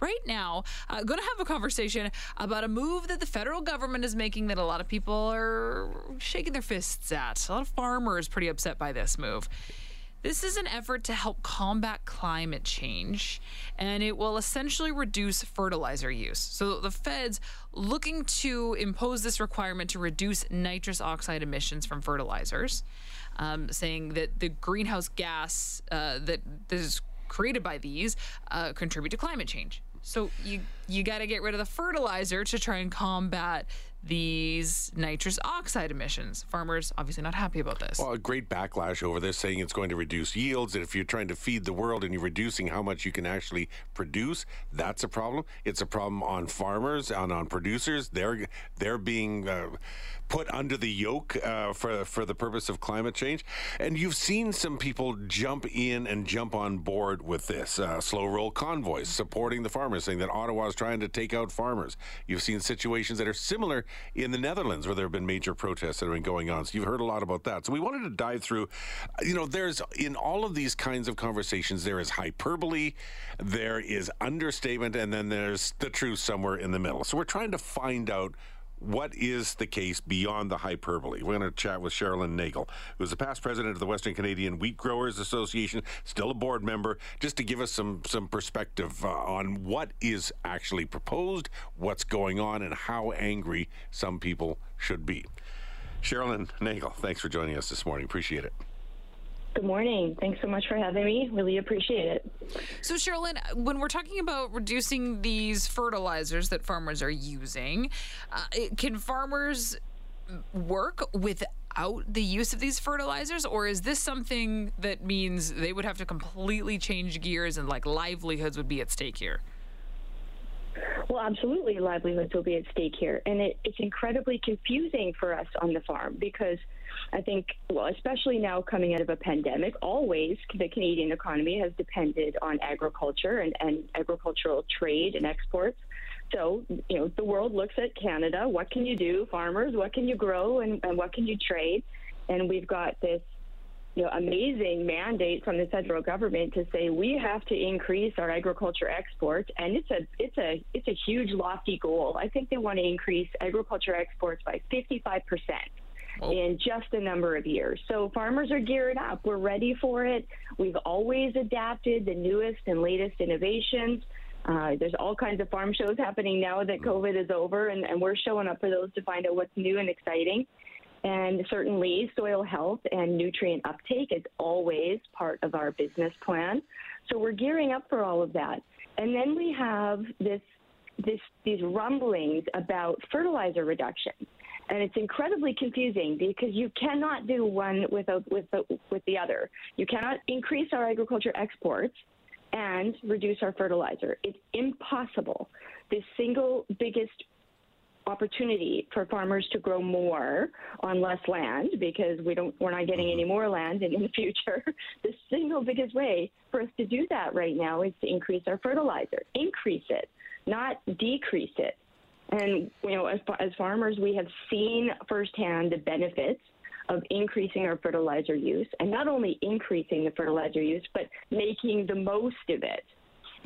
right now, uh, going to have a conversation about a move that the federal government is making that a lot of people are shaking their fists at. A lot of farmers are pretty upset by this move. This is an effort to help combat climate change, and it will essentially reduce fertilizer use. So, the feds looking to impose this requirement to reduce nitrous oxide emissions from fertilizers, um, saying that the greenhouse gas uh, that is created by these uh, contribute to climate change. So you you got to get rid of the fertilizer to try and combat these nitrous oxide emissions. Farmers obviously not happy about this. Well, a great backlash over this, saying it's going to reduce yields. And if you're trying to feed the world and you're reducing how much you can actually produce, that's a problem. It's a problem on farmers and on producers. They're they're being uh, put under the yoke uh, for for the purpose of climate change. And you've seen some people jump in and jump on board with this. Uh, slow roll convoys supporting the farmers, saying that Ottawa is trying to take out farmers. You've seen situations that are similar in the Netherlands where there have been major protests that have been going on. So you've heard a lot about that. So we wanted to dive through, you know, there's in all of these kinds of conversations, there is hyperbole, there is understatement, and then there's the truth somewhere in the middle. So we're trying to find out what is the case beyond the hyperbole? We're going to chat with Cherilyn Nagel, who's the past president of the Western Canadian Wheat Growers Association, still a board member, just to give us some some perspective uh, on what is actually proposed, what's going on, and how angry some people should be. Cherilyn Nagel, thanks for joining us this morning. Appreciate it. Good morning. Thanks so much for having me. Really appreciate it. So, Cherilyn, when we're talking about reducing these fertilizers that farmers are using, uh, can farmers work without the use of these fertilizers, or is this something that means they would have to completely change gears and like livelihoods would be at stake here? Well, absolutely, livelihoods will be at stake here. And it, it's incredibly confusing for us on the farm because I think, well, especially now coming out of a pandemic, always the Canadian economy has depended on agriculture and, and agricultural trade and exports. So, you know, the world looks at Canada. What can you do, farmers? What can you grow and, and what can you trade? And we've got this you know, amazing mandate from the federal government to say we have to increase our agriculture exports, and it's a it's a it's a huge lofty goal. I think they want to increase agriculture exports by 55 percent. Oh. In just a number of years. So, farmers are geared up. We're ready for it. We've always adapted the newest and latest innovations. Uh, there's all kinds of farm shows happening now that COVID is over, and, and we're showing up for those to find out what's new and exciting. And certainly, soil health and nutrient uptake is always part of our business plan. So we're gearing up for all of that. And then we have this, this, these rumblings about fertilizer reduction. And it's incredibly confusing because you cannot do one without, with, the, with the other. You cannot increase our agriculture exports and reduce our fertilizer. It's impossible. The single biggest opportunity for farmers to grow more on less land because we don't we're not getting any mm-hmm. more land in, in the future. the single biggest way for us to do that right now is to increase our fertilizer, increase it, not decrease it. And you know, as, as farmers, we have seen firsthand the benefits of increasing our fertilizer use, and not only increasing the fertilizer use, but making the most of it.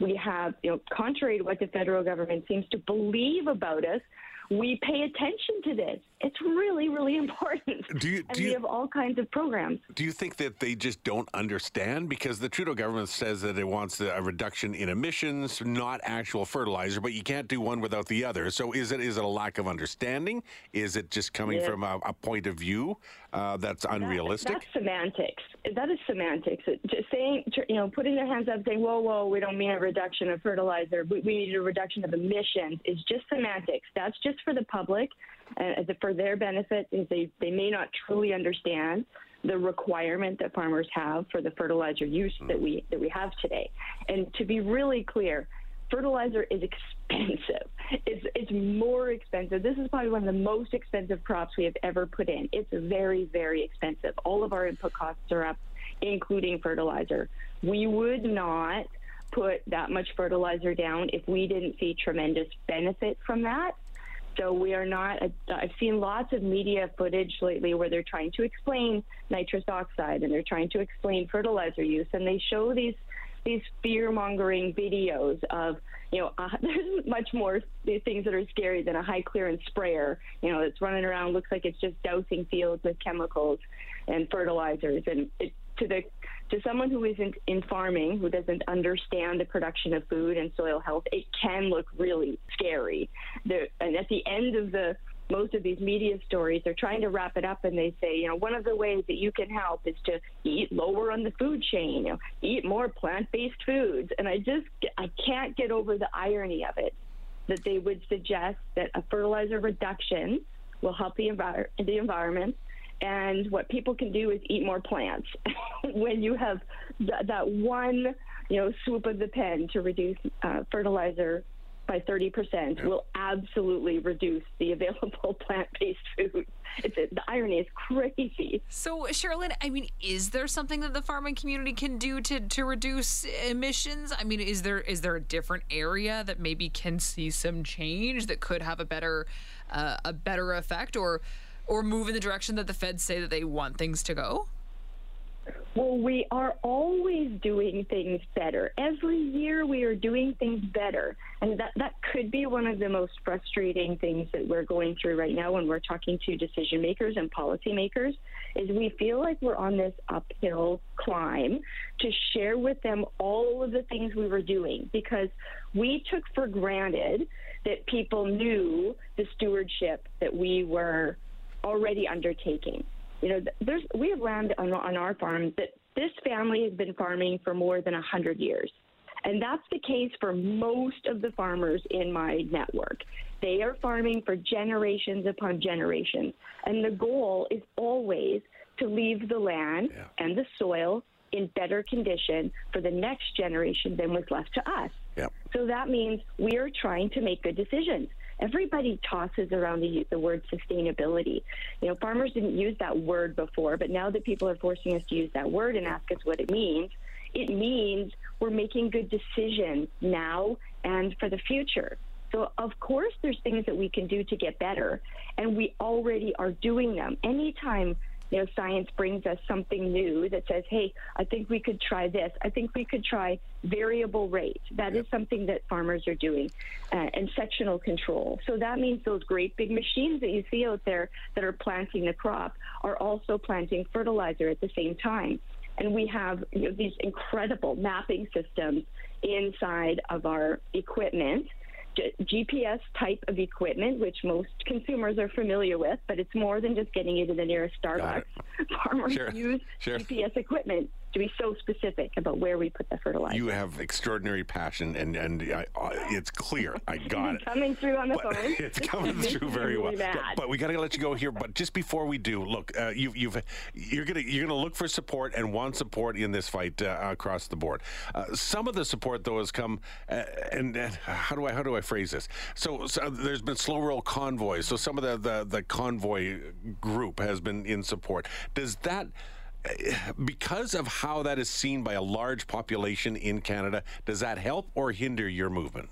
We have, you know, contrary to what the federal government seems to believe about us, we pay attention to this. It's really, really important. Do you, do and we you, have all kinds of programs. Do you think that they just don't understand? Because the Trudeau government says that it wants a reduction in emissions, not actual fertilizer, but you can't do one without the other. So is it is it a lack of understanding? Is it just coming yeah. from a, a, point of view uh, that's unrealistic? That, that's semantics. That is semantics. Just saying, you know, putting their hands up saying, whoa, whoa, we don't mean a reduction of fertilizer. We, we need a reduction of emissions is just semantics. That's just for the public uh, for their benefit is they, they may not truly understand the requirement that farmers have for the fertilizer use that we that we have today. And to be really clear, fertilizer is expensive. It's it's more expensive. This is probably one of the most expensive crops we have ever put in. It's very very expensive. All of our input costs are up, including fertilizer. We would not put that much fertilizer down if we didn't see tremendous benefit from that. So we are not, I've seen lots of media footage lately where they're trying to explain nitrous oxide and they're trying to explain fertilizer use and they show these these fear mongering videos of, you know, uh, there's much more things that are scary than a high clearance sprayer, you know, that's running around, looks like it's just dousing fields with chemicals and fertilizers. And it, to the to someone who isn't in farming, who doesn't understand the production of food and soil health, it can look really scary. The, and at the end of the most of these media stories, they're trying to wrap it up and they say, you know, one of the ways that you can help is to eat lower on the food chain, you know, eat more plant-based foods. And I just, I can't get over the irony of it that they would suggest that a fertilizer reduction will help the, envir- the environment and what people can do is eat more plants. when you have th- that one, you know, swoop of the pen to reduce uh, fertilizer by 30% yeah. will absolutely reduce the available plant-based food. It's, the irony is crazy. So, Cherilyn, I mean, is there something that the farming community can do to, to reduce emissions? I mean, is there is there a different area that maybe can see some change that could have a better uh, a better effect, or or move in the direction that the feds say that they want things to go? Well, we are always doing things better. Every year we are doing things better. And that, that could be one of the most frustrating things that we're going through right now when we're talking to decision makers and policymakers is we feel like we're on this uphill climb to share with them all of the things we were doing because we took for granted that people knew the stewardship that we were already undertaking. You know, there's we have land on, on our farm that this family has been farming for more than 100 years. And that's the case for most of the farmers in my network. They are farming for generations upon generations. And the goal is always to leave the land yeah. and the soil in better condition for the next generation than was left to us. Yep. So that means we are trying to make good decisions everybody tosses around the, the word sustainability. You know, farmers didn't use that word before, but now that people are forcing us to use that word and ask us what it means, it means we're making good decisions now and for the future. So, of course, there's things that we can do to get better, and we already are doing them. Anytime you know, science brings us something new that says, hey, I think we could try this. I think we could try variable rate. That yep. is something that farmers are doing, uh, and sectional control. So that means those great big machines that you see out there that are planting the crop are also planting fertilizer at the same time. And we have you know, these incredible mapping systems inside of our equipment GPS type of equipment, which most consumers are familiar with, but it's more than just getting you to the nearest Starbucks. Farmers sure. use sure. GPS equipment to be so specific about where we put the fertilizer. You have extraordinary passion, and and I, it's clear. I got it coming through on the but phone. It's coming through very well. But, but, we got to let you go here. But just before we do, look, uh, you, you've you're gonna you're gonna look for support and want support in this fight uh, across the board. Uh, some of the support though has come, uh, and, and, how do I how do I phrase this? So, so, there's been slow roll convoys. So some of the, the the convoy group has been in support. Does that because of how that is seen by a large population in Canada, does that help or hinder your movement?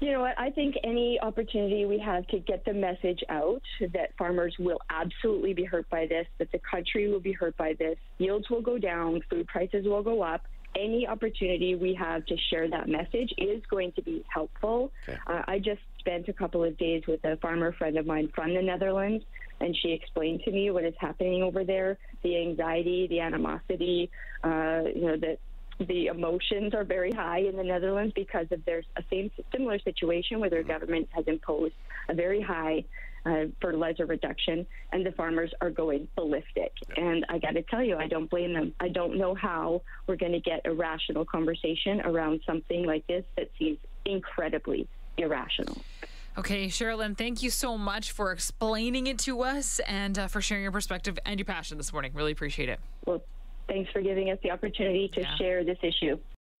You know what? I think any opportunity we have to get the message out that farmers will absolutely be hurt by this, that the country will be hurt by this, yields will go down, food prices will go up. Any opportunity we have to share that message is going to be helpful. Okay. Uh, I just spent a couple of days with a farmer friend of mine from the Netherlands and she explained to me what is happening over there, the anxiety, the animosity, uh, you know, that the emotions are very high in the Netherlands because of their a same similar situation where their mm-hmm. government has imposed a very high uh, fertilizer reduction, and the farmers are going ballistic. And I got to tell you, I don't blame them. I don't know how we're going to get a rational conversation around something like this that seems incredibly irrational. Okay, Cherilyn, thank you so much for explaining it to us and uh, for sharing your perspective and your passion this morning. Really appreciate it. Well, thanks for giving us the opportunity to yeah. share this issue.